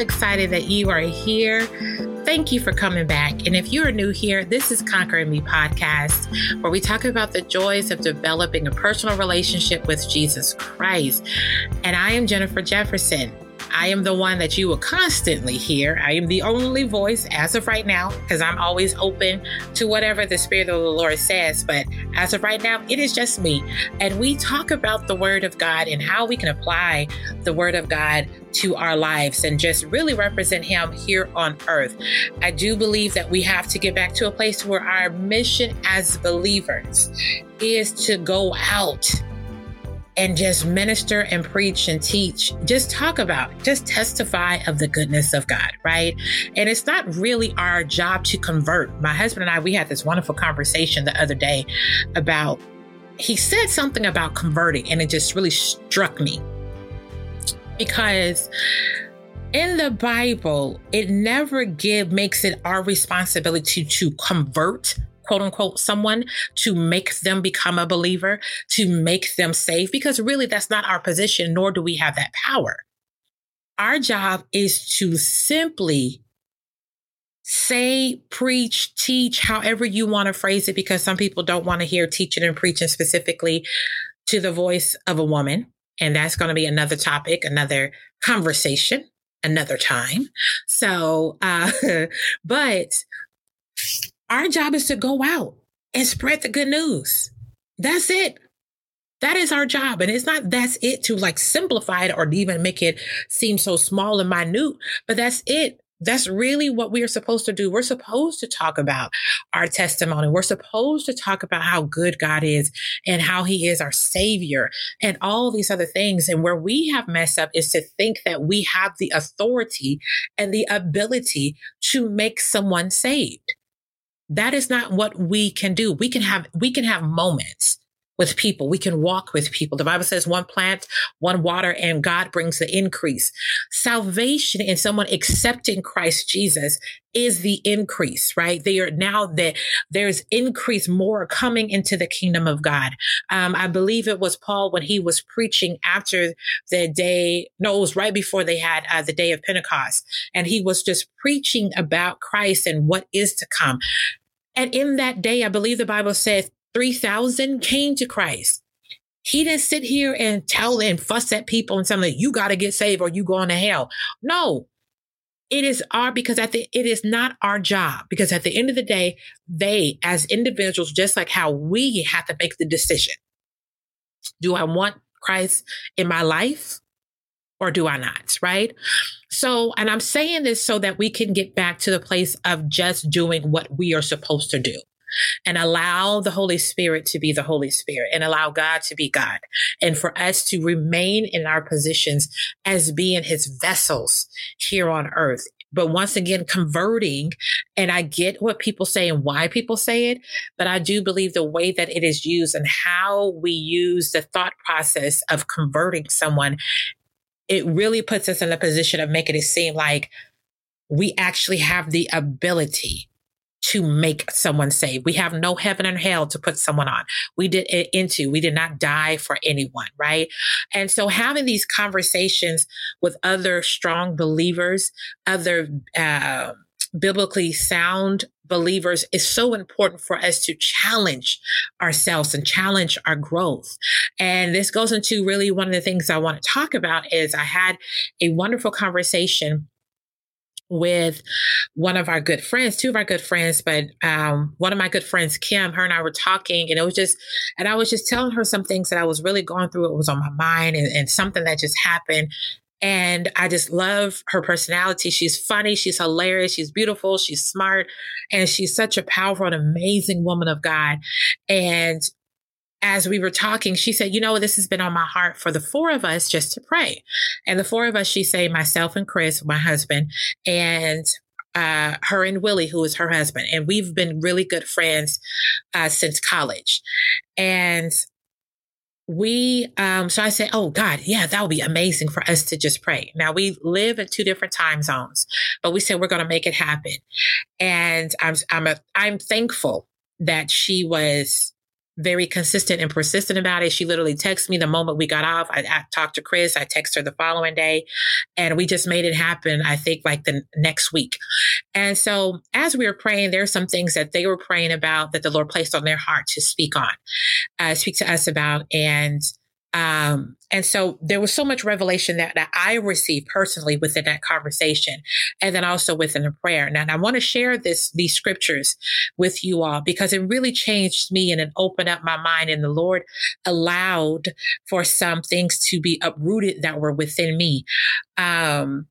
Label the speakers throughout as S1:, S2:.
S1: excited that you are here. Thank you for coming back. And if you are new here, this is Conquering Me podcast, where we talk about the joys of developing a personal relationship with Jesus Christ. And I am Jennifer Jefferson. I am the one that you will constantly hear. I am the only voice as of right now because I'm always open to whatever the Spirit of the Lord says. But as of right now, it is just me. And we talk about the Word of God and how we can apply the Word of God to our lives and just really represent Him here on earth. I do believe that we have to get back to a place where our mission as believers is to go out and just minister and preach and teach, just talk about, just testify of the goodness of God, right? And it's not really our job to convert. My husband and I, we had this wonderful conversation the other day about, he said something about converting, and it just really struck me because in the Bible, it never give makes it our responsibility to convert quote unquote someone to make them become a believer, to make them safe, because really that's not our position, nor do we have that power. Our job is to simply say, preach, teach, however you want to phrase it, because some people don't want to hear teaching and preaching specifically to the voice of a woman. And that's going to be another topic, another conversation, another time. So, uh, but our job is to go out and spread the good news. That's it. That is our job. And it's not that's it to like simplify it or even make it seem so small and minute, but that's it. That's really what we are supposed to do. We're supposed to talk about our testimony. We're supposed to talk about how good God is and how he is our savior and all these other things. And where we have messed up is to think that we have the authority and the ability to make someone saved. That is not what we can do. We can have, we can have moments with people. We can walk with people. The Bible says one plant, one water, and God brings the increase. Salvation in someone accepting Christ Jesus is the increase, right? They are now that there's increase more coming into the kingdom of God. Um, I believe it was Paul when he was preaching after the day, no, it was right before they had uh, the day of Pentecost. And he was just preaching about Christ and what is to come. And in that day, I believe the Bible says 3,000 came to Christ. He didn't sit here and tell and fuss at people and tell them, you got to get saved or you going to hell. No, it is our, because at the, it is not our job. Because at the end of the day, they as individuals, just like how we have to make the decision. Do I want Christ in my life or do I not? Right. So, and I'm saying this so that we can get back to the place of just doing what we are supposed to do and allow the Holy Spirit to be the Holy Spirit and allow God to be God and for us to remain in our positions as being his vessels here on earth. But once again, converting, and I get what people say and why people say it, but I do believe the way that it is used and how we use the thought process of converting someone, it really puts us in a position of making it seem like we actually have the ability to make someone saved. We have no heaven and hell to put someone on. We did it into, we did not die for anyone, right? And so having these conversations with other strong believers, other, uh, biblically sound believers is so important for us to challenge ourselves and challenge our growth. And this goes into really one of the things I want to talk about is I had a wonderful conversation with one of our good friends, two of our good friends, but um, one of my good friends, Kim, her and I were talking, and it was just, and I was just telling her some things that I was really going through. It was on my mind, and, and something that just happened. And I just love her personality. She's funny, she's hilarious, she's beautiful, she's smart, and she's such a powerful and amazing woman of God. And as we were talking, she said, you know, this has been on my heart for the four of us just to pray. And the four of us, she said, myself and Chris, my husband, and uh, her and Willie, who is her husband. And we've been really good friends uh, since college. And we, um, so I said, oh God, yeah, that would be amazing for us to just pray. Now we live in two different time zones, but we said we're going to make it happen. And I'm, I'm, a, I'm thankful that she was very consistent and persistent about it. She literally texted me the moment we got off. I, I talked to Chris. I texted her the following day and we just made it happen. I think like the next week. And so as we were praying, there are some things that they were praying about that the Lord placed on their heart to speak on, uh, speak to us about. And um, and so there was so much revelation that, that I received personally within that conversation and then also within the prayer. Now, I want to share this, these scriptures with you all because it really changed me and it opened up my mind and the Lord allowed for some things to be uprooted that were within me. Um,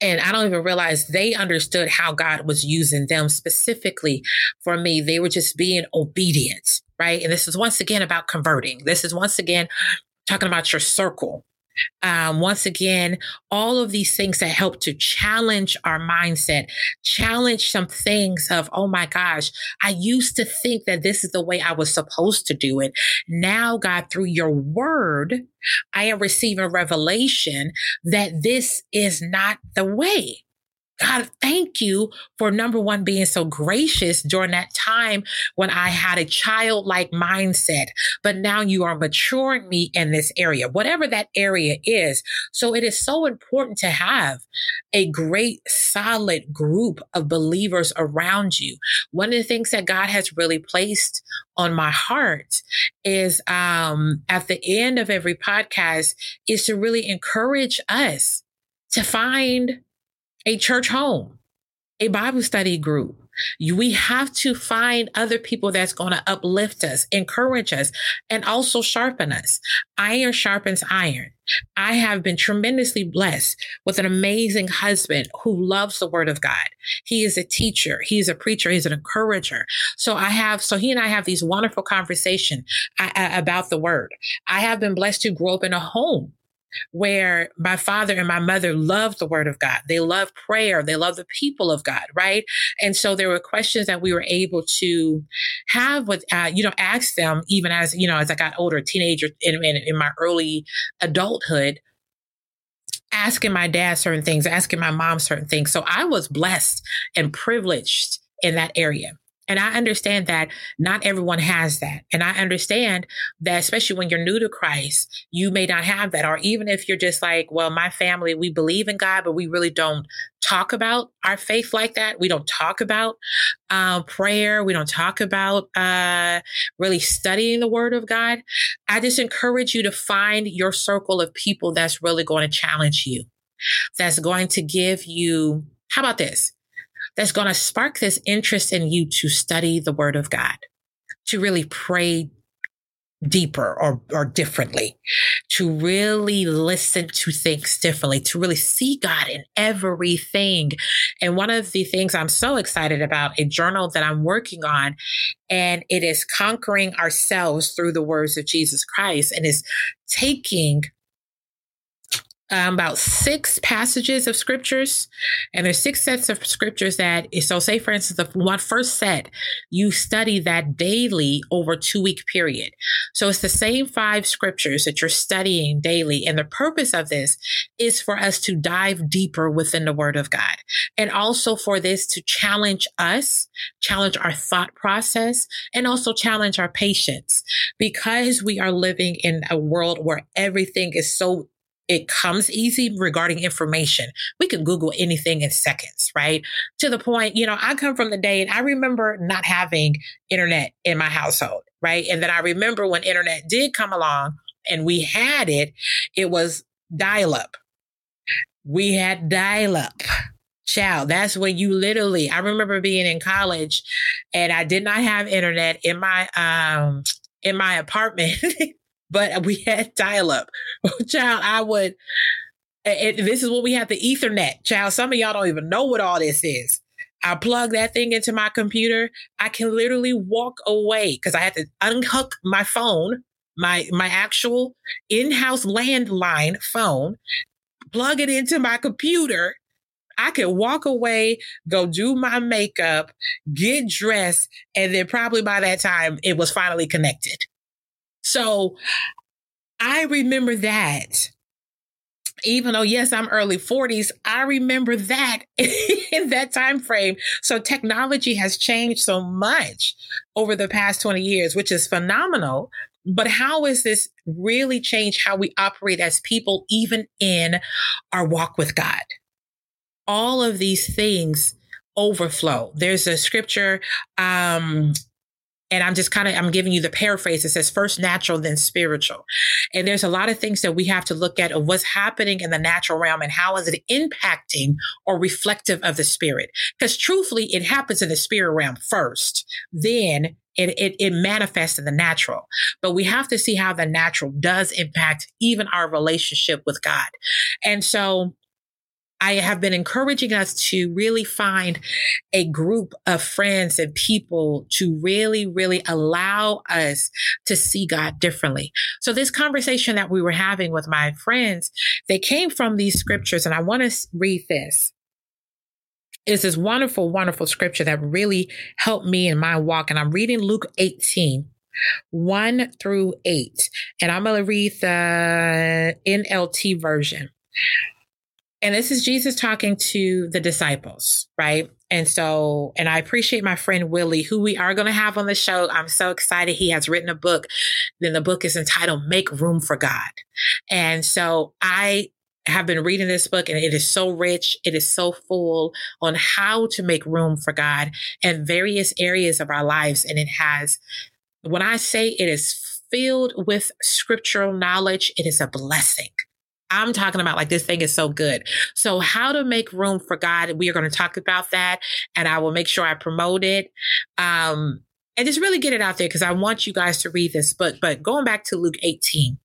S1: and I don't even realize they understood how God was using them specifically for me. They were just being obedient, right? And this is once again about converting. This is once again talking about your circle. Um, once again, all of these things that help to challenge our mindset, challenge some things of, oh my gosh, I used to think that this is the way I was supposed to do it. Now, God, through your word, I am receiving revelation that this is not the way. God, thank you for number one, being so gracious during that time when I had a childlike mindset. But now you are maturing me in this area, whatever that area is. So it is so important to have a great, solid group of believers around you. One of the things that God has really placed on my heart is um, at the end of every podcast is to really encourage us to find a church home, a Bible study group. We have to find other people that's going to uplift us, encourage us, and also sharpen us. Iron sharpens iron. I have been tremendously blessed with an amazing husband who loves the word of God. He is a teacher. He's a preacher. He's an encourager. So I have, so he and I have these wonderful conversations uh, uh, about the word. I have been blessed to grow up in a home where my father and my mother loved the word of God. They loved prayer. They loved the people of God, right? And so there were questions that we were able to have with, uh, you know, ask them even as, you know, as I got older, teenager in, in, in my early adulthood, asking my dad certain things, asking my mom certain things. So I was blessed and privileged in that area. And I understand that not everyone has that. And I understand that, especially when you're new to Christ, you may not have that. Or even if you're just like, well, my family, we believe in God, but we really don't talk about our faith like that. We don't talk about uh, prayer. We don't talk about uh, really studying the word of God. I just encourage you to find your circle of people that's really going to challenge you, that's going to give you, how about this? That's going to spark this interest in you to study the word of God, to really pray deeper or, or differently, to really listen to things differently, to really see God in everything. And one of the things I'm so excited about, a journal that I'm working on, and it is conquering ourselves through the words of Jesus Christ and is taking um, about six passages of scriptures, and there's six sets of scriptures that. So, say for instance, the one first set you study that daily over two week period. So it's the same five scriptures that you're studying daily, and the purpose of this is for us to dive deeper within the Word of God, and also for this to challenge us, challenge our thought process, and also challenge our patience, because we are living in a world where everything is so it comes easy regarding information. We can Google anything in seconds, right? To the point, you know, I come from the day and I remember not having internet in my household, right? And then I remember when internet did come along and we had it, it was dial up. We had dial up. Child, that's when you literally, I remember being in college and I did not have internet in my, um, in my apartment but we had dial up. Child, I would, this is what we have the Ethernet. Child, some of y'all don't even know what all this is. I plug that thing into my computer. I can literally walk away because I had to unhook my phone, my my actual in-house landline phone, plug it into my computer. I could walk away, go do my makeup, get dressed, and then probably by that time it was finally connected. So I remember that. even though yes i'm early 40s i remember that in that time frame. So technology has changed so much over the past 20 years which is phenomenal. But how has this really changed how we operate as people even in our walk with god? All of these things overflow. There's a scripture um and I'm just kind of I'm giving you the paraphrase. It says first natural, then spiritual. And there's a lot of things that we have to look at of what's happening in the natural realm and how is it impacting or reflective of the spirit. Because truthfully, it happens in the spirit realm first. Then it, it, it manifests in the natural. But we have to see how the natural does impact even our relationship with God. And so I have been encouraging us to really find a group of friends and people to really, really allow us to see God differently. So this conversation that we were having with my friends, they came from these scriptures and I want to read this. It's this wonderful, wonderful scripture that really helped me in my walk. And I'm reading Luke 18, 1 through 8. And I'm going to read the NLT version. And this is Jesus talking to the disciples, right? And so, and I appreciate my friend Willie, who we are going to have on the show. I'm so excited. He has written a book. Then the book is entitled Make Room for God. And so I have been reading this book and it is so rich. It is so full on how to make room for God and various areas of our lives. And it has, when I say it is filled with scriptural knowledge, it is a blessing. I'm talking about like this thing is so good. So how to make room for God. We are going to talk about that and I will make sure I promote it. Um, and just really get it out there because I want you guys to read this book. But going back to Luke 18,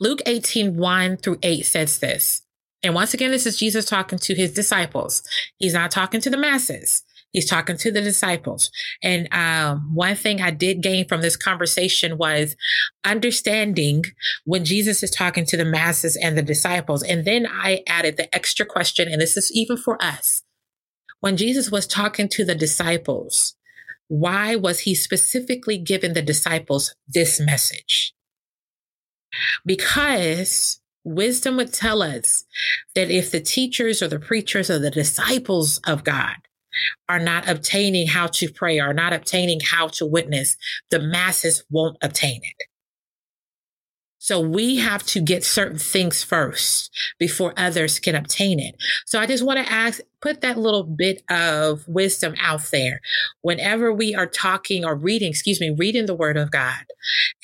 S1: Luke 18, 1 through 8 says this. And once again, this is Jesus talking to his disciples. He's not talking to the masses. He's talking to the disciples. And um, one thing I did gain from this conversation was understanding when Jesus is talking to the masses and the disciples. And then I added the extra question, and this is even for us. When Jesus was talking to the disciples, why was he specifically giving the disciples this message? Because wisdom would tell us that if the teachers or the preachers or the disciples of God are not obtaining how to pray, are not obtaining how to witness, the masses won't obtain it. So we have to get certain things first before others can obtain it. So I just want to ask, put that little bit of wisdom out there. Whenever we are talking or reading, excuse me, reading the word of God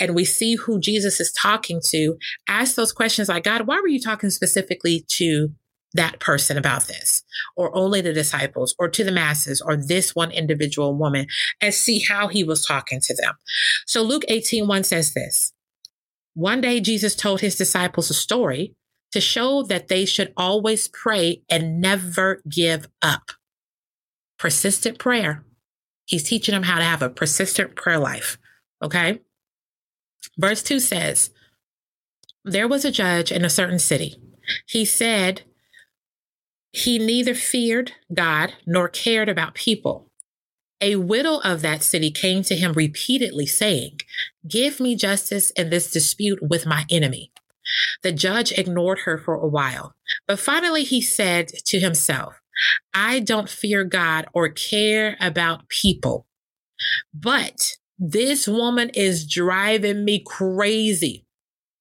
S1: and we see who Jesus is talking to, ask those questions like, God, why were you talking specifically to that person about this or only the disciples or to the masses or this one individual woman and see how he was talking to them. So Luke 18, 1 says this. One day Jesus told his disciples a story to show that they should always pray and never give up. Persistent prayer. He's teaching them how to have a persistent prayer life. Okay. Verse 2 says, There was a judge in a certain city. He said, he neither feared God nor cared about people. A widow of that city came to him repeatedly, saying, Give me justice in this dispute with my enemy. The judge ignored her for a while, but finally he said to himself, I don't fear God or care about people, but this woman is driving me crazy.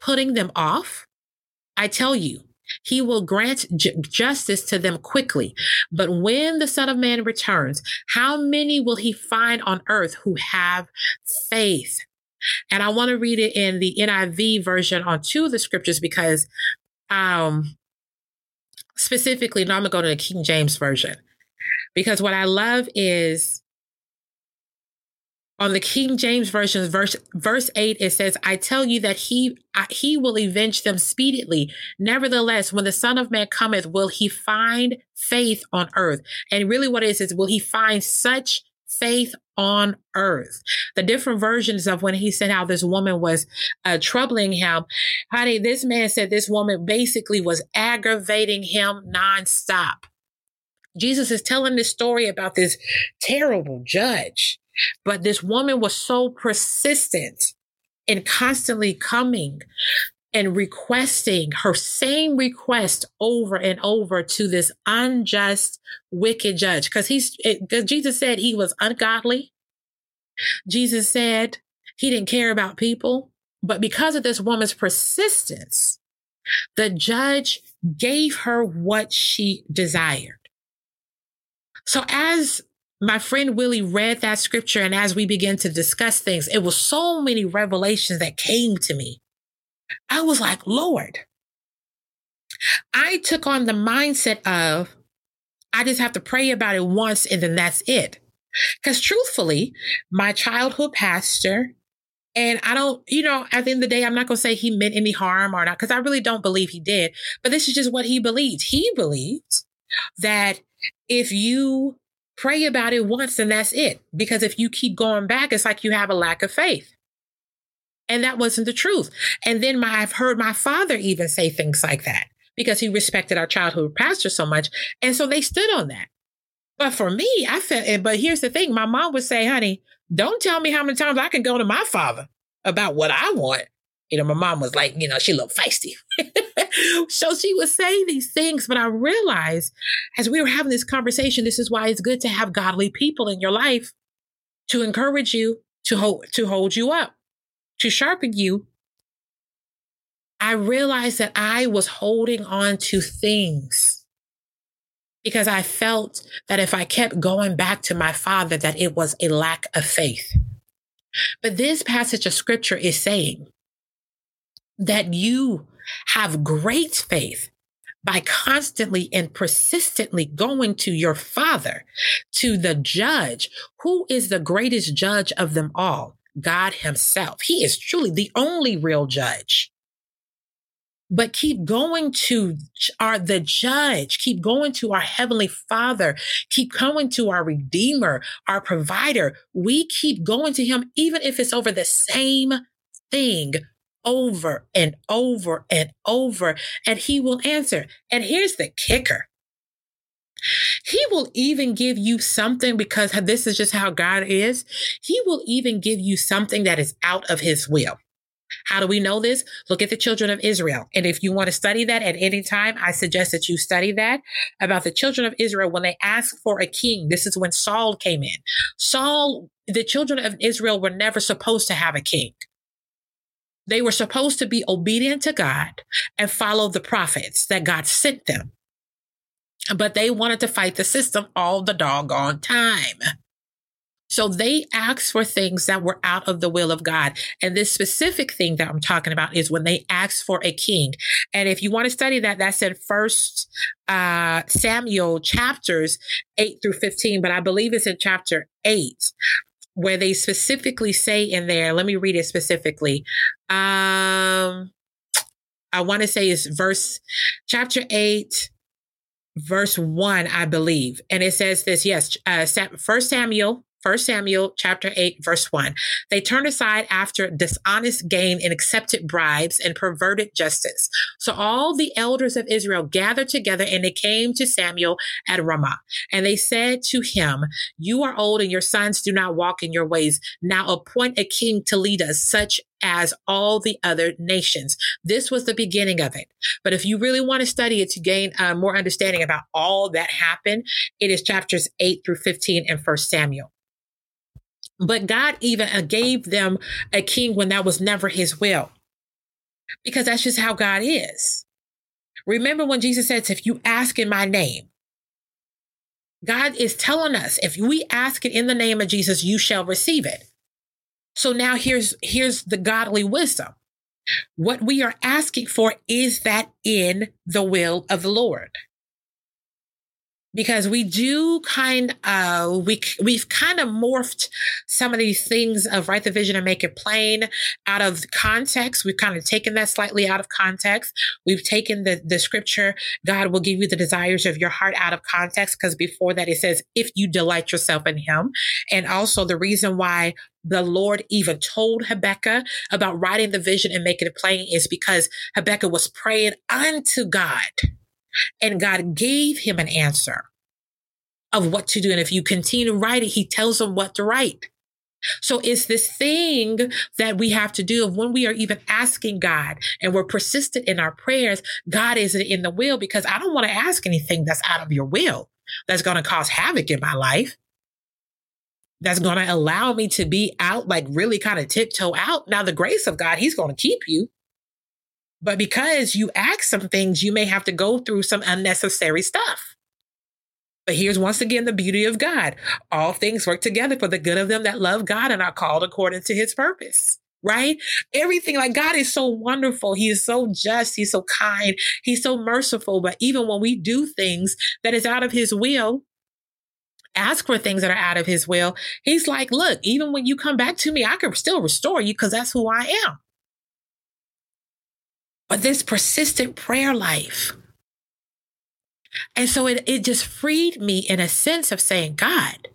S1: putting them off, I tell you, he will grant justice to them quickly. But when the Son of Man returns, how many will he find on earth who have faith? And I want to read it in the NIV version on two of the scriptures because, um, specifically, now I'm going to go to the King James version because what I love is On the King James version, verse verse eight, it says, "I tell you that he he will avenge them speedily. Nevertheless, when the Son of Man cometh, will he find faith on earth?" And really, what it is is, will he find such faith on earth. The different versions of when he said how this woman was uh, troubling him. Honey, this man said this woman basically was aggravating him nonstop. Jesus is telling this story about this terrible judge, but this woman was so persistent and constantly coming and requesting her same request over and over to this unjust, wicked judge. Because he's, because Jesus said he was ungodly. Jesus said he didn't care about people. But because of this woman's persistence, the judge gave her what she desired. So as my friend Willie read that scripture and as we began to discuss things, it was so many revelations that came to me I was like, Lord, I took on the mindset of, I just have to pray about it once and then that's it. Because truthfully, my childhood pastor, and I don't, you know, at the end of the day, I'm not going to say he meant any harm or not, because I really don't believe he did. But this is just what he believed. He believed that if you pray about it once, and that's it. Because if you keep going back, it's like you have a lack of faith. And that wasn't the truth. And then my, I've heard my father even say things like that because he respected our childhood pastor so much. And so they stood on that. But for me, I felt, but here's the thing my mom would say, honey, don't tell me how many times I can go to my father about what I want. You know, my mom was like, you know, she looked feisty. so she would say these things, but I realized as we were having this conversation, this is why it's good to have godly people in your life to encourage you, to hold, to hold you up to sharpen you, I realized that I was holding on to things because I felt that if I kept going back to my father, that it was a lack of faith. But this passage of scripture is saying that you have great faith by constantly and persistently going to your father, to the judge, who is the greatest judge of them all. God himself. He is truly the only real judge. But keep going to our, the judge, keep going to our heavenly father, keep going to our redeemer, our provider. We keep going to him, even if it's over the same thing over and over and over, and he will answer. And here's the kicker. He will even give you something because this is just how God is. He will even give you something that is out of his will. How do we know this? Look at the children of Israel. And if you want to study that at any time, I suggest that you study that about the children of Israel when they asked for a king. This is when Saul came in. Saul, the children of Israel were never supposed to have a king. They were supposed to be obedient to God and follow the prophets that God sent them but they wanted to fight the system all the doggone time. So they asked for things that were out of the will of God. And this specific thing that I'm talking about is when they asked for a king. And if you want to study that, that's in first uh, Samuel chapters 8 through 15, but I believe it's in chapter 8 where they specifically say in there, let me read it specifically. Um, I want to say it's verse chapter 8 verse 1, I believe. And it says this, yes, uh, First Samuel 1 Samuel chapter 8 verse 1. They turned aside after dishonest gain and accepted bribes and perverted justice. So all the elders of Israel gathered together and they came to Samuel at Ramah. And they said to him, you are old and your sons do not walk in your ways. Now appoint a king to lead us such as all the other nations. This was the beginning of it. But if you really want to study it to gain uh, more understanding about all that happened, it is chapters 8 through 15 in First Samuel. But God even uh, gave them a king when that was never his will. Because that's just how God is. Remember when Jesus says, if you ask in my name, God is telling us if we ask it in the name of Jesus, you shall receive it. So now here's here's the godly wisdom. What we are asking for is that in the will of the Lord. Because we do kind of we we've kind of morphed some of these things of write the vision and make it plain out of context. We've kind of taken that slightly out of context. We've taken the the scripture god will give you the desires of your heart out of context because before that it says if you delight yourself in him. And also the reason why the Lord even told Habakkuk about writing the vision and making it plain is because Habakkuk was praying unto God and God gave him an answer of what to do. And if you continue to write it, he tells him what to write. So it's this thing that we have to do of when we are even asking God and we're persistent in our prayers, God is in the will because I don't want to ask anything that's out of your will that's going to cause havoc in my life. That's going to allow me to be out, like really kind of tiptoe out. Now, the grace of God, He's going to keep you. But because you ask some things, you may have to go through some unnecessary stuff. But here's once again the beauty of God. All things work together for the good of them that love God and are called according to his purpose. Right? Everything like God is so wonderful. He is so just. He's so kind. He's so merciful. But even when we do things that is out of his will, ask for things that are out of his will, he's like, look, even when you come back to me, I can still restore you because that's who I am. But this persistent prayer life, and so it, it just freed me in a sense of saying, God,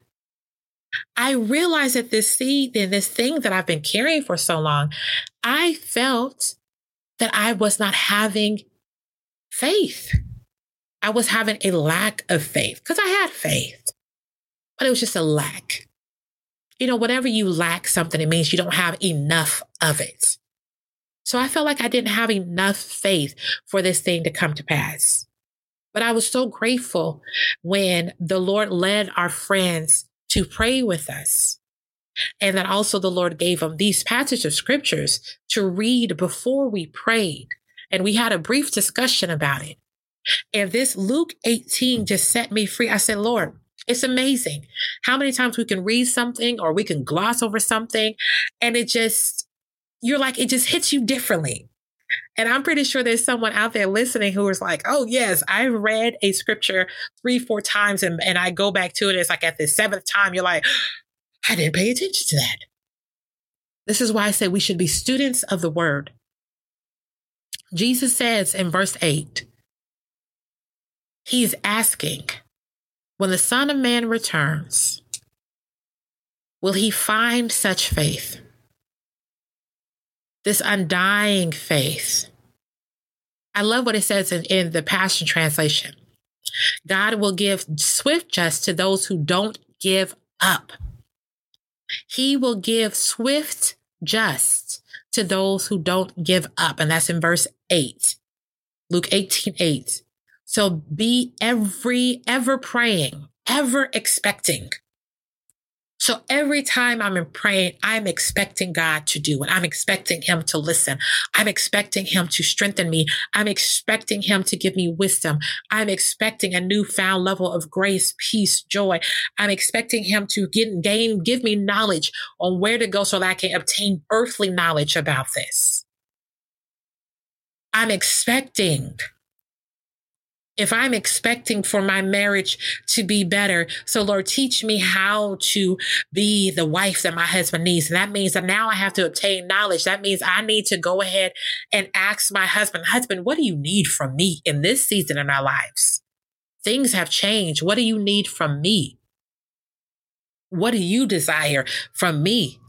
S1: I realized that this seed and this thing that I've been carrying for so long, I felt that I was not having faith. I was having a lack of faith because I had faith, but it was just a lack. You know, whenever you lack something, it means you don't have enough of it. So I felt like I didn't have enough faith for this thing to come to pass. But I was so grateful when the Lord led our friends to pray with us. And that also the Lord gave them these passages of scriptures to read before we prayed. And we had a brief discussion about it. And this Luke 18 just set me free. I said, Lord, it's amazing how many times we can read something or we can gloss over something and it just, you're like, it just hits you differently. And I'm pretty sure there's someone out there listening who is like, oh, yes, I read a scripture three, four times and, and I go back to it. It's like at the seventh time, you're like, I didn't pay attention to that. This is why I say we should be students of the word. Jesus says in verse 8, He's asking, when the Son of Man returns, will he find such faith? This undying faith. I love what it says in, in the Passion Translation. God will give swift just to those who don't give up. He will give swift just to those who don't give up. And that's in verse 8, Luke 18 8. So be every, ever praying, ever expecting so every time I'm in praying, I'm expecting God to do it. I'm expecting Him to listen. I'm expecting Him to strengthen me. I'm expecting Him to give me wisdom. I'm expecting a newfound level of grace, peace, joy. I'm expecting Him to get, gain, give me knowledge on where to go so that I can obtain earthly knowledge about this. I'm expecting if I'm expecting for my marriage to be better, so Lord, teach me how to be the wife that my husband needs. And that means that now I have to obtain knowledge. That means I need to go ahead and ask my husband, husband, what do you need from me in this season in our lives? Things have changed. What do you need from me? What do you desire from me?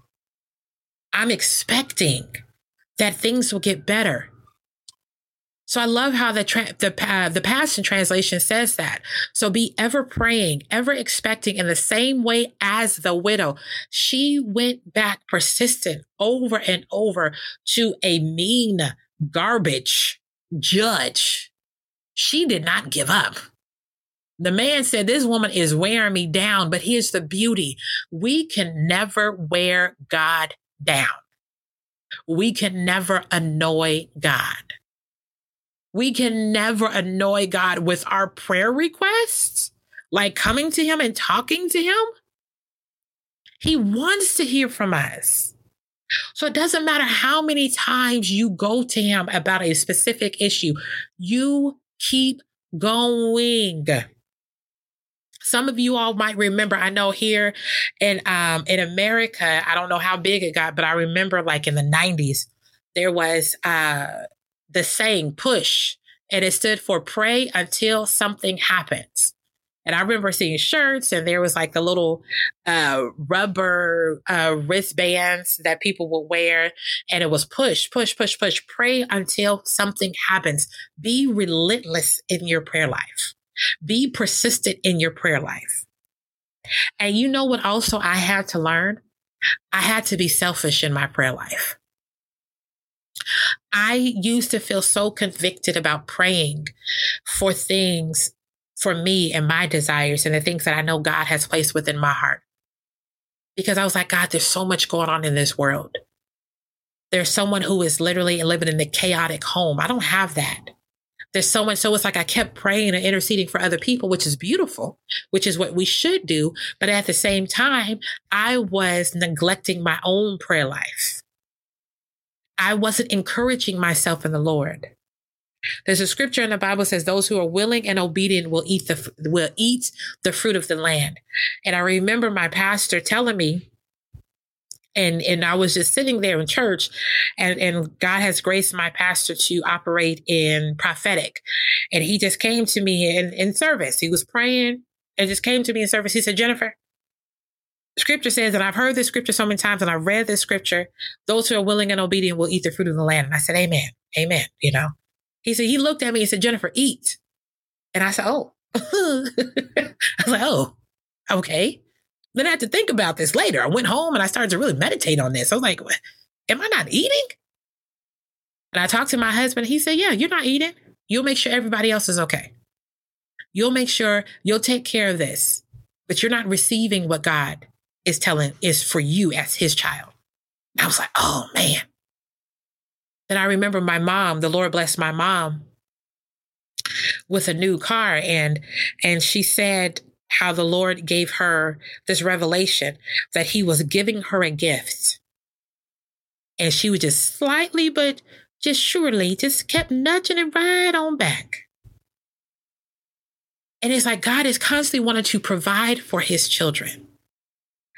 S1: I'm expecting that things will get better. So I love how the tra- the uh, the Passion Translation says that. So be ever praying, ever expecting in the same way as the widow. She went back persistent over and over to a mean garbage judge. She did not give up. The man said, This woman is wearing me down, but here's the beauty. We can never wear God down. We can never annoy God. We can never annoy God with our prayer requests, like coming to Him and talking to Him. He wants to hear from us. So it doesn't matter how many times you go to Him about a specific issue, you keep going. Some of you all might remember, I know here in um in America, I don't know how big it got, but I remember like in the 90s, there was uh the saying push, and it stood for pray until something happens. And I remember seeing shirts, and there was like the little uh, rubber uh, wristbands that people would wear, and it was push, push, push, push, pray until something happens. Be relentless in your prayer life. Be persistent in your prayer life. And you know what also I had to learn? I had to be selfish in my prayer life. I used to feel so convicted about praying for things for me and my desires and the things that I know God has placed within my heart. Because I was like, God, there's so much going on in this world. There's someone who is literally living in a chaotic home. I don't have that. There's so much. So it's like I kept praying and interceding for other people, which is beautiful, which is what we should do. But at the same time, I was neglecting my own prayer life. I wasn't encouraging myself in the Lord. There's a scripture in the Bible says those who are willing and obedient will eat the will eat the fruit of the land. And I remember my pastor telling me and and I was just sitting there in church and and God has graced my pastor to operate in prophetic. And he just came to me in, in service. He was praying and just came to me in service. He said, Jennifer, scripture says, and I've heard this scripture so many times and I've read this scripture, those who are willing and obedient will eat the fruit of the land. And I said, Amen. Amen. You know, he said, he looked at me and said, Jennifer, eat. And I said, Oh, I was like, Oh, okay. Then I had to think about this later. I went home and I started to really meditate on this. I was like, Am I not eating? And I talked to my husband. He said, Yeah, you're not eating. You'll make sure everybody else is okay. You'll make sure you'll take care of this, but you're not receiving what God is telling is for you as his child. I was like, Oh man. Then I remember my mom, the Lord blessed my mom with a new car and and she said how the Lord gave her this revelation that he was giving her a gift. And she was just slightly but just surely just kept nudging it right on back. And it's like God is constantly wanting to provide for his children.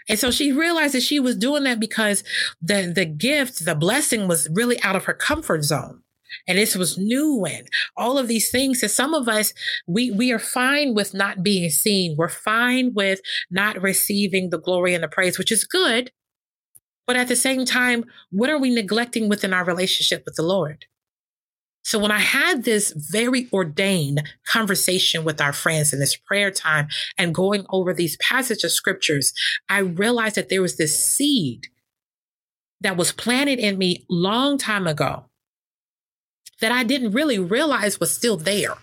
S1: And so she realized that she was doing that because the, the gift, the blessing was really out of her comfort zone. And this was new and all of these things. And some of us, we, we are fine with not being seen. We're fine with not receiving the glory and the praise, which is good. But at the same time, what are we neglecting within our relationship with the Lord? So when I had this very ordained conversation with our friends in this prayer time and going over these passages of scriptures, I realized that there was this seed that was planted in me long time ago that I didn't really realize was still there.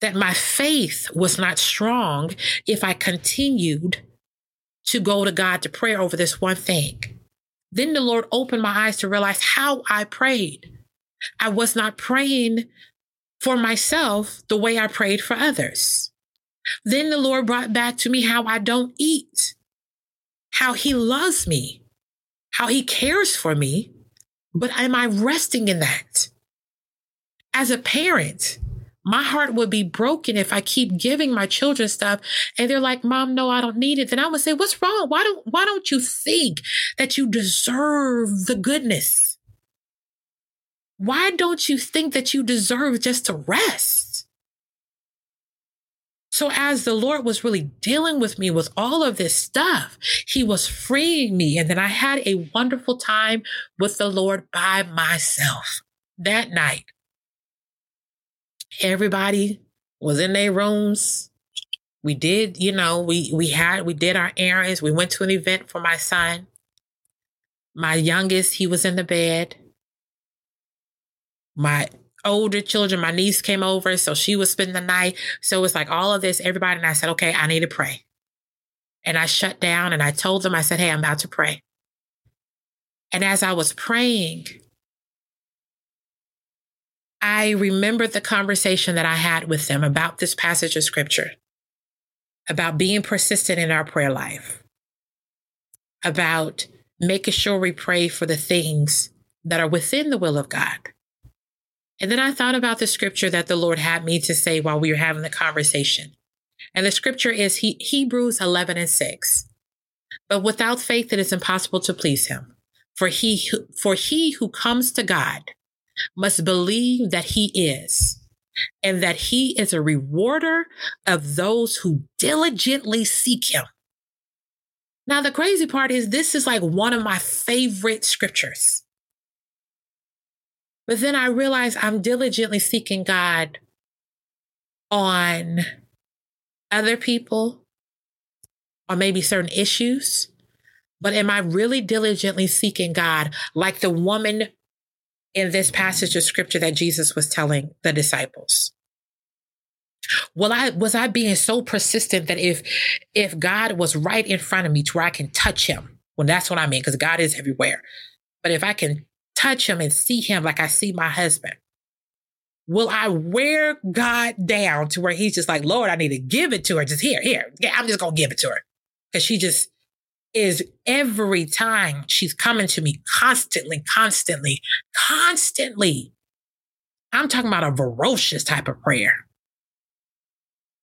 S1: That my faith was not strong if I continued to go to God to pray over this one thing. Then the Lord opened my eyes to realize how I prayed. I was not praying for myself the way I prayed for others. Then the Lord brought back to me how I don't eat, how He loves me, how He cares for me. But am I resting in that? As a parent, my heart would be broken if I keep giving my children stuff and they're like, Mom, no, I don't need it. Then I would say, What's wrong? Why don't why don't you think that you deserve the goodness? Why don't you think that you deserve just to rest? So, as the Lord was really dealing with me with all of this stuff, He was freeing me. And then I had a wonderful time with the Lord by myself that night. Everybody was in their rooms. We did, you know, we, we had, we did our errands. We went to an event for my son. My youngest, he was in the bed my older children, my niece came over, so she was spending the night. So it's like all of this, everybody. And I said, okay, I need to pray. And I shut down and I told them, I said, hey, I'm about to pray. And as I was praying, I remembered the conversation that I had with them about this passage of scripture, about being persistent in our prayer life, about making sure we pray for the things that are within the will of God and then I thought about the scripture that the Lord had me to say while we were having the conversation. And the scripture is he, Hebrews 11 and 6. But without faith, it is impossible to please him. For he, for he who comes to God must believe that he is and that he is a rewarder of those who diligently seek him. Now, the crazy part is this is like one of my favorite scriptures. But then I realize I'm diligently seeking God on other people or maybe certain issues. But am I really diligently seeking God like the woman in this passage of scripture that Jesus was telling the disciples? Well, I was I being so persistent that if if God was right in front of me to where I can touch him, well, that's what I mean, because God is everywhere. But if I can touch him and see him like I see my husband, will I wear God down to where he's just like, Lord, I need to give it to her. Just here, here. Yeah, I'm just gonna give it to her. Cause she just is every time she's coming to me constantly, constantly, constantly. I'm talking about a ferocious type of prayer.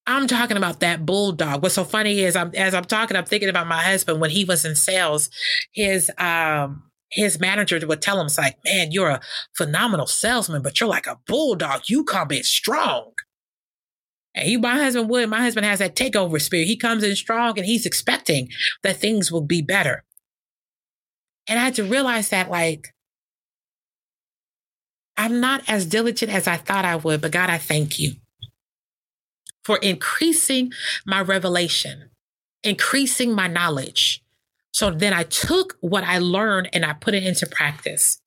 S1: I'm talking about that bulldog. What's so funny is I'm as I'm talking, I'm thinking about my husband when he was in sales. His um his manager would tell him, it's like, man, you're a phenomenal salesman, but you're like a bulldog. You come in strong. And he, my husband would, my husband has that takeover spirit. He comes in strong and he's expecting that things will be better. And I had to realize that, like, I'm not as diligent as I thought I would, but God, I thank you for increasing my revelation, increasing my knowledge. So then I took what I learned and I put it into practice.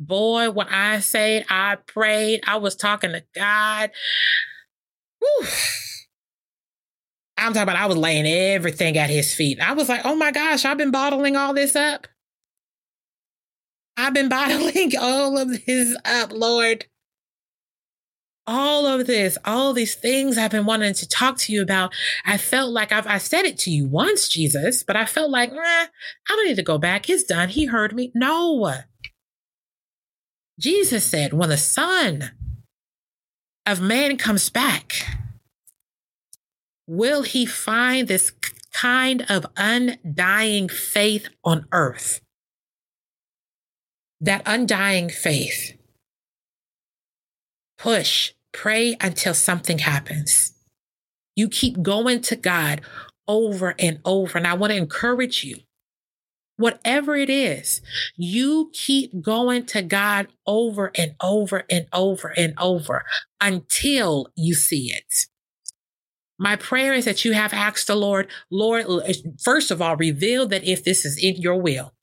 S1: Boy, when I said I prayed, I was talking to God. Whew. I'm talking about I was laying everything at his feet. I was like, oh my gosh, I've been bottling all this up. I've been bottling all of this up, Lord all of this, all these things I've been wanting to talk to you about. I felt like I've I said it to you once, Jesus, but I felt like, eh, I don't need to go back. He's done. He heard me. No. Jesus said, when the Son of Man comes back, will he find this kind of undying faith on earth? That undying faith push, pray until something happens. You keep going to God over and over. And I want to encourage you, whatever it is, you keep going to God over and over and over and over until you see it. My prayer is that you have asked the Lord, Lord, first of all, reveal that if this is in your will.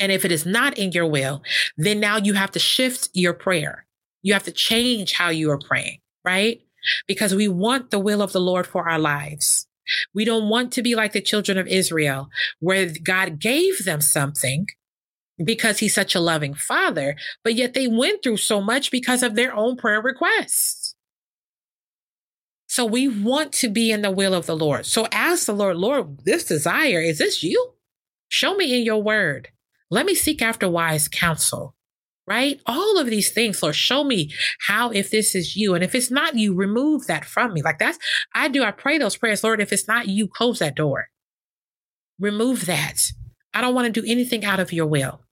S1: And if it is not in your will, then now you have to shift your prayer. You have to change how you are praying, right? Because we want the will of the Lord for our lives. We don't want to be like the children of Israel, where God gave them something because he's such a loving father, but yet they went through so much because of their own prayer requests. So we want to be in the will of the Lord. So ask the Lord, Lord, this desire, is this you? Show me in your word. Let me seek after wise counsel, right? All of these things, Lord, show me how, if this is you. And if it's not you, remove that from me. Like that's, I do, I pray those prayers, Lord. If it's not you, close that door. Remove that. I don't want to do anything out of your will.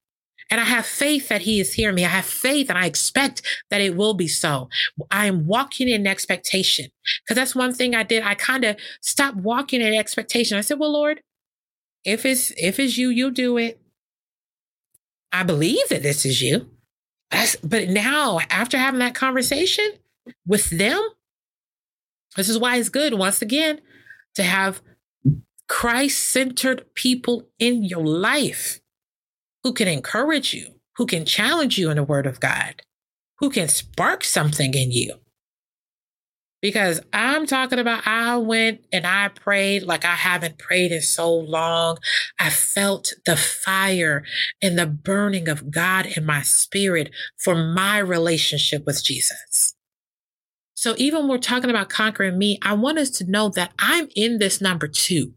S1: And I have faith that he is hearing me. I have faith and I expect that it will be so. I am walking in expectation because that's one thing I did. I kind of stopped walking in expectation. I said, well, Lord, if it's, if it's you, you do it. I believe that this is you. but now, after having that conversation with them, this is why it's good, once again, to have Christ centered people in your life who can encourage you, who can challenge you in the word of God, who can spark something in you because I'm talking about I went and I prayed like I haven't prayed in so long. I felt the fire and the burning of God in my spirit for my relationship with Jesus. So even when we're talking about conquering me, I want us to know that I'm in this number two.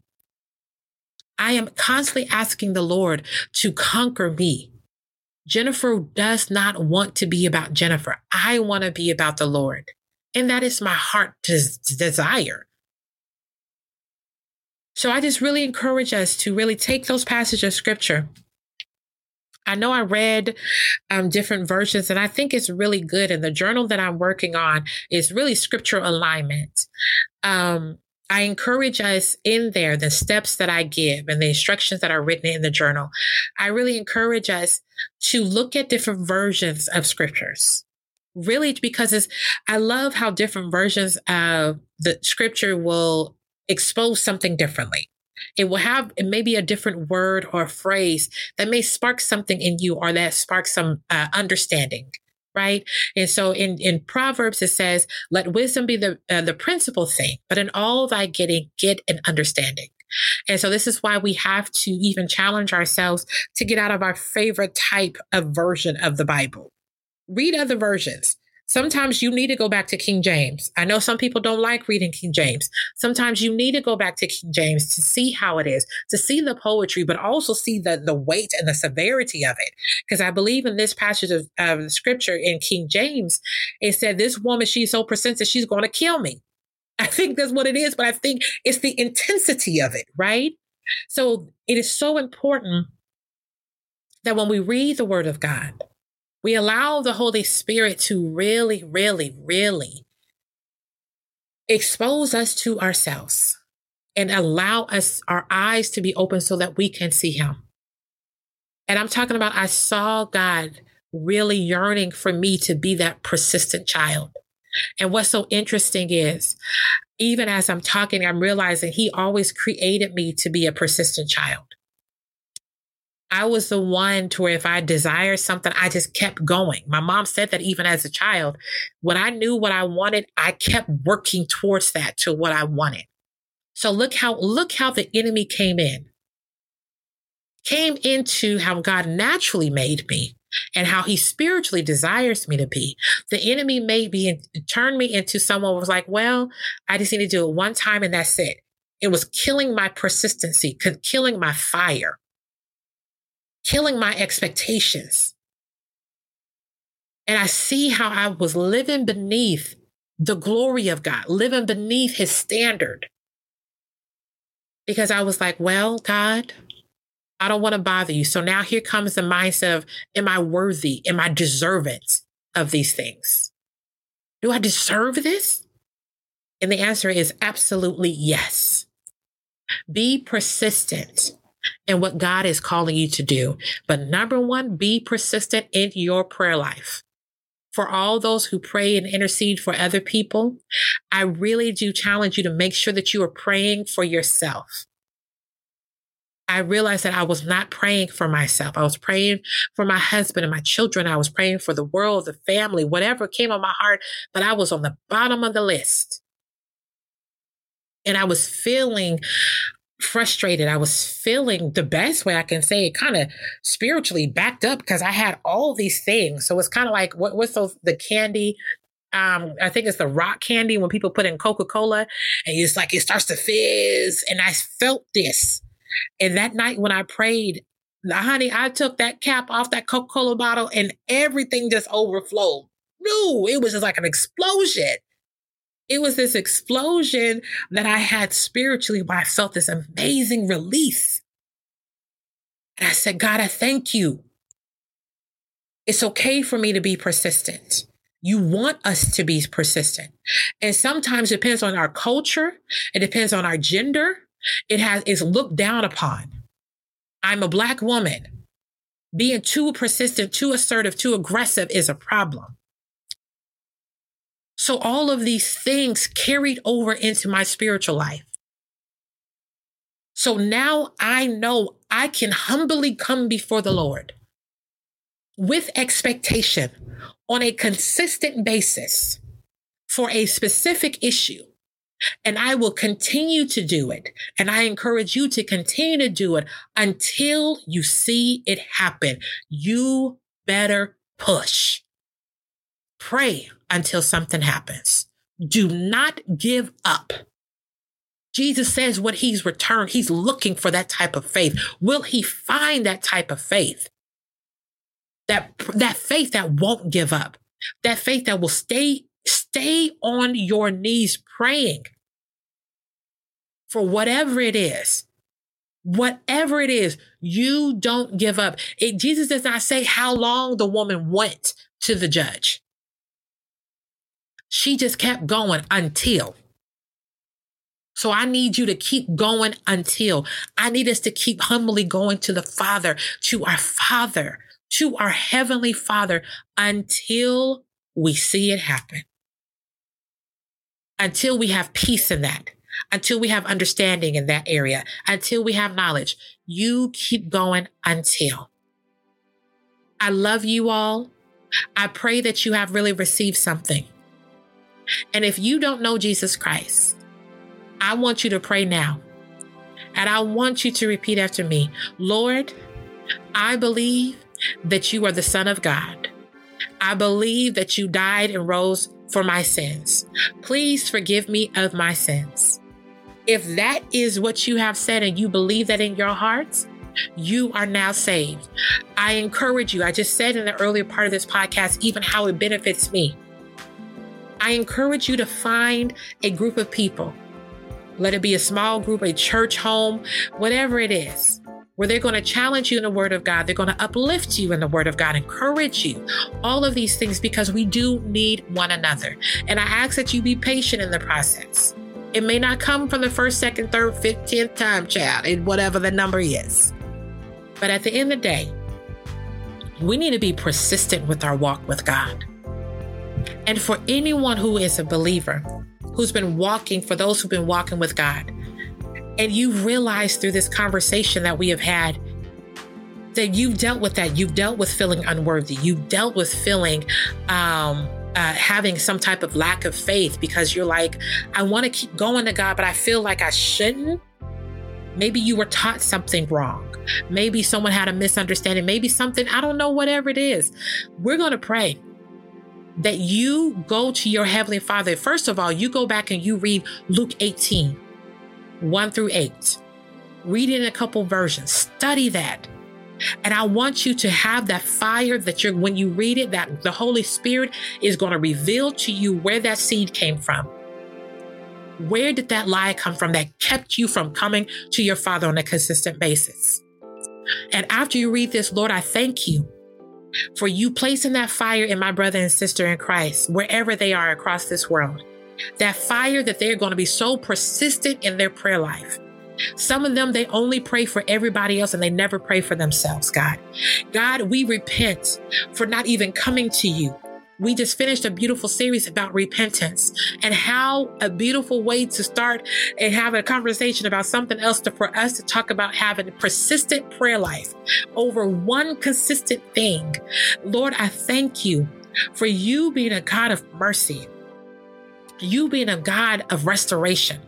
S1: I am constantly asking the Lord to conquer me. Jennifer does not want to be about Jennifer. I want to be about the Lord. And that is my heart desire. So I just really encourage us to really take those passages of scripture. I know I read um, different versions, and I think it's really good. And the journal that I'm working on is really scriptural alignment. Um, I encourage us in there, the steps that I give and the instructions that are written in the journal. I really encourage us to look at different versions of scriptures. Really, because it's, I love how different versions of the scripture will expose something differently. It will have it may be a different word or phrase that may spark something in you or that sparks some uh, understanding right? And so in, in Proverbs, it says, let wisdom be the, uh, the principal thing, but in all thy getting, get an understanding. And so this is why we have to even challenge ourselves to get out of our favorite type of version of the Bible. Read other versions. Sometimes you need to go back to King James. I know some people don't like reading King James. Sometimes you need to go back to King James to see how it is, to see the poetry, but also see the, the weight and the severity of it. Because I believe in this passage of, of scripture in King James, it said, This woman, she's so persistent, she's going to kill me. I think that's what it is, but I think it's the intensity of it, right? So it is so important that when we read the word of God, we allow the Holy Spirit to really, really, really expose us to ourselves and allow us our eyes to be open so that we can see him. And I'm talking about I saw God really yearning for me to be that persistent child. And what's so interesting is even as I'm talking, I'm realizing he always created me to be a persistent child. I was the one to where if I desired something, I just kept going. My mom said that even as a child, when I knew what I wanted, I kept working towards that to what I wanted. So look how, look how the enemy came in, came into how God naturally made me and how he spiritually desires me to be. The enemy made me and turned me into someone who was like, well, I just need to do it one time and that's it. It was killing my persistency, killing my fire killing my expectations. And I see how I was living beneath the glory of God, living beneath his standard. Because I was like, well, God, I don't want to bother you. So now here comes the mindset of, am I worthy? Am I deserving of these things? Do I deserve this? And the answer is absolutely yes. Be persistent and what God is calling you to do. But number one, be persistent in your prayer life. For all those who pray and intercede for other people, I really do challenge you to make sure that you are praying for yourself. I realized that I was not praying for myself. I was praying for my husband and my children. I was praying for the world, the family, whatever came on my heart, but I was on the bottom of the list. And I was feeling frustrated. I was feeling the best way I can say it, kind of spiritually backed up because I had all these things. So it's kind of like what, what's those the candy? Um, I think it's the rock candy when people put in Coca Cola, and it's like it starts to fizz. And I felt this. And that night when I prayed, honey, I took that cap off that Coca Cola bottle, and everything just overflowed. No, it was just like an explosion it was this explosion that I had spiritually where I felt this amazing release. And I said, God, I thank you. It's okay for me to be persistent. You want us to be persistent. And sometimes it depends on our culture. It depends on our gender. It has, is looked down upon. I'm a black woman. Being too persistent, too assertive, too aggressive is a problem. So all of these things carried over into my spiritual life. So now I know I can humbly come before the Lord with expectation on a consistent basis for a specific issue. And I will continue to do it. And I encourage you to continue to do it until you see it happen. You better push. Pray until something happens. Do not give up. Jesus says when he's returned, he's looking for that type of faith. Will he find that type of faith? That, that faith that won't give up, that faith that will stay stay on your knees praying for whatever it is. Whatever it is, you don't give up. It, Jesus does not say how long the woman went to the judge. She just kept going until. So I need you to keep going until. I need us to keep humbly going to the Father, to our Father, to our Heavenly Father until we see it happen. Until we have peace in that, until we have understanding in that area, until we have knowledge. You keep going until. I love you all. I pray that you have really received something. And if you don't know Jesus Christ, I want you to pray now. And I want you to repeat after me Lord, I believe that you are the Son of God. I believe that you died and rose for my sins. Please forgive me of my sins. If that is what you have said and you believe that in your hearts, you are now saved. I encourage you. I just said in the earlier part of this podcast, even how it benefits me. I encourage you to find a group of people, let it be a small group, a church home, whatever it is, where they're going to challenge you in the Word of God. They're going to uplift you in the Word of God, encourage you, all of these things, because we do need one another. And I ask that you be patient in the process. It may not come from the first, second, third, fifth, tenth time, child, and whatever the number is. But at the end of the day, we need to be persistent with our walk with God. And for anyone who is a believer, who's been walking, for those who've been walking with God, and you realize through this conversation that we have had that you've dealt with that. You've dealt with feeling unworthy. You've dealt with feeling um, uh, having some type of lack of faith because you're like, I want to keep going to God, but I feel like I shouldn't. Maybe you were taught something wrong. Maybe someone had a misunderstanding. Maybe something, I don't know, whatever it is. We're going to pray that you go to your Heavenly Father. First of all, you go back and you read Luke 18 1 through 8. Read it in a couple versions, study that. And I want you to have that fire that you're, when you read it, that the Holy Spirit is going to reveal to you where that seed came from. Where did that lie come from that kept you from coming to your Father on a consistent basis? And after you read this, Lord, I thank you for you placing that fire in my brother and sister in Christ, wherever they are across this world. That fire that they're going to be so persistent in their prayer life. Some of them, they only pray for everybody else and they never pray for themselves, God. God, we repent for not even coming to you. We just finished a beautiful series about repentance and how a beautiful way to start and have a conversation about something else to, for us to talk about having a persistent prayer life over one consistent thing. Lord, I thank you for you being a God of mercy you being a God of restoration.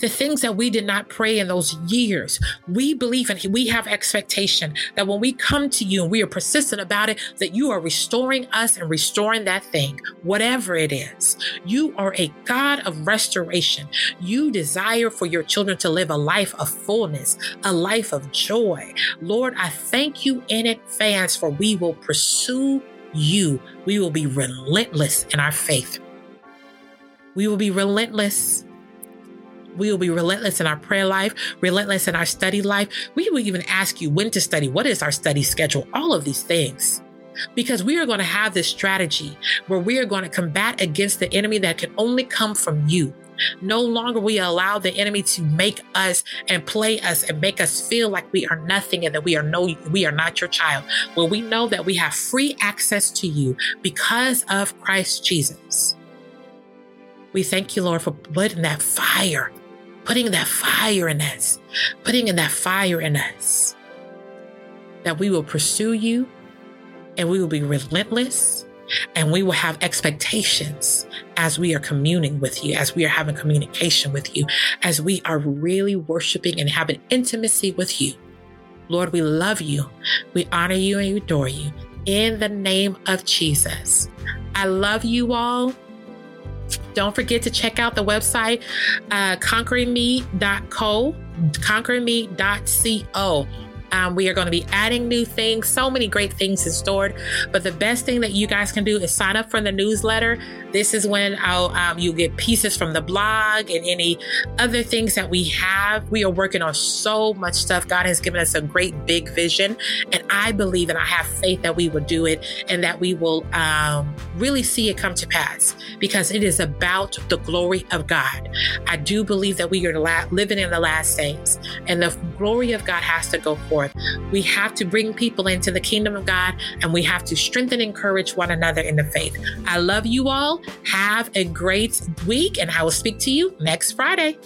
S1: The things that we did not pray in those years, we believe and we have expectation that when we come to you and we are persistent about it, that you are restoring us and restoring that thing, whatever it is. You are a God of restoration. You desire for your children to live a life of fullness, a life of joy. Lord, I thank you in advance for we will pursue you. We will be relentless in our faith. We will be relentless. We will be relentless in our prayer life, relentless in our study life. We will even ask you when to study. What is our study schedule? All of these things. Because we are going to have this strategy where we are going to combat against the enemy that can only come from you. No longer we allow the enemy to make us and play us and make us feel like we are nothing and that we are no we are not your child. Where we know that we have free access to you because of Christ Jesus. We thank you, Lord, for putting that fire, putting that fire in us, putting in that fire in us. That we will pursue you and we will be relentless and we will have expectations as we are communing with you, as we are having communication with you, as we are really worshiping and having intimacy with you. Lord, we love you. We honor you and we adore you in the name of Jesus. I love you all. Don't forget to check out the website, uh, conqueringme.co, conqueringme.co. Um, we are going to be adding new things, so many great things in store. But the best thing that you guys can do is sign up for the newsletter. This is when I'll, um, you get pieces from the blog and any other things that we have. We are working on so much stuff. God has given us a great big vision. And I believe and I have faith that we will do it and that we will um, really see it come to pass because it is about the glory of God. I do believe that we are living in the last days and the glory of God has to go forth. We have to bring people into the kingdom of God and we have to strengthen and encourage one another in the faith. I love you all. Have a great week and I will speak to you next Friday.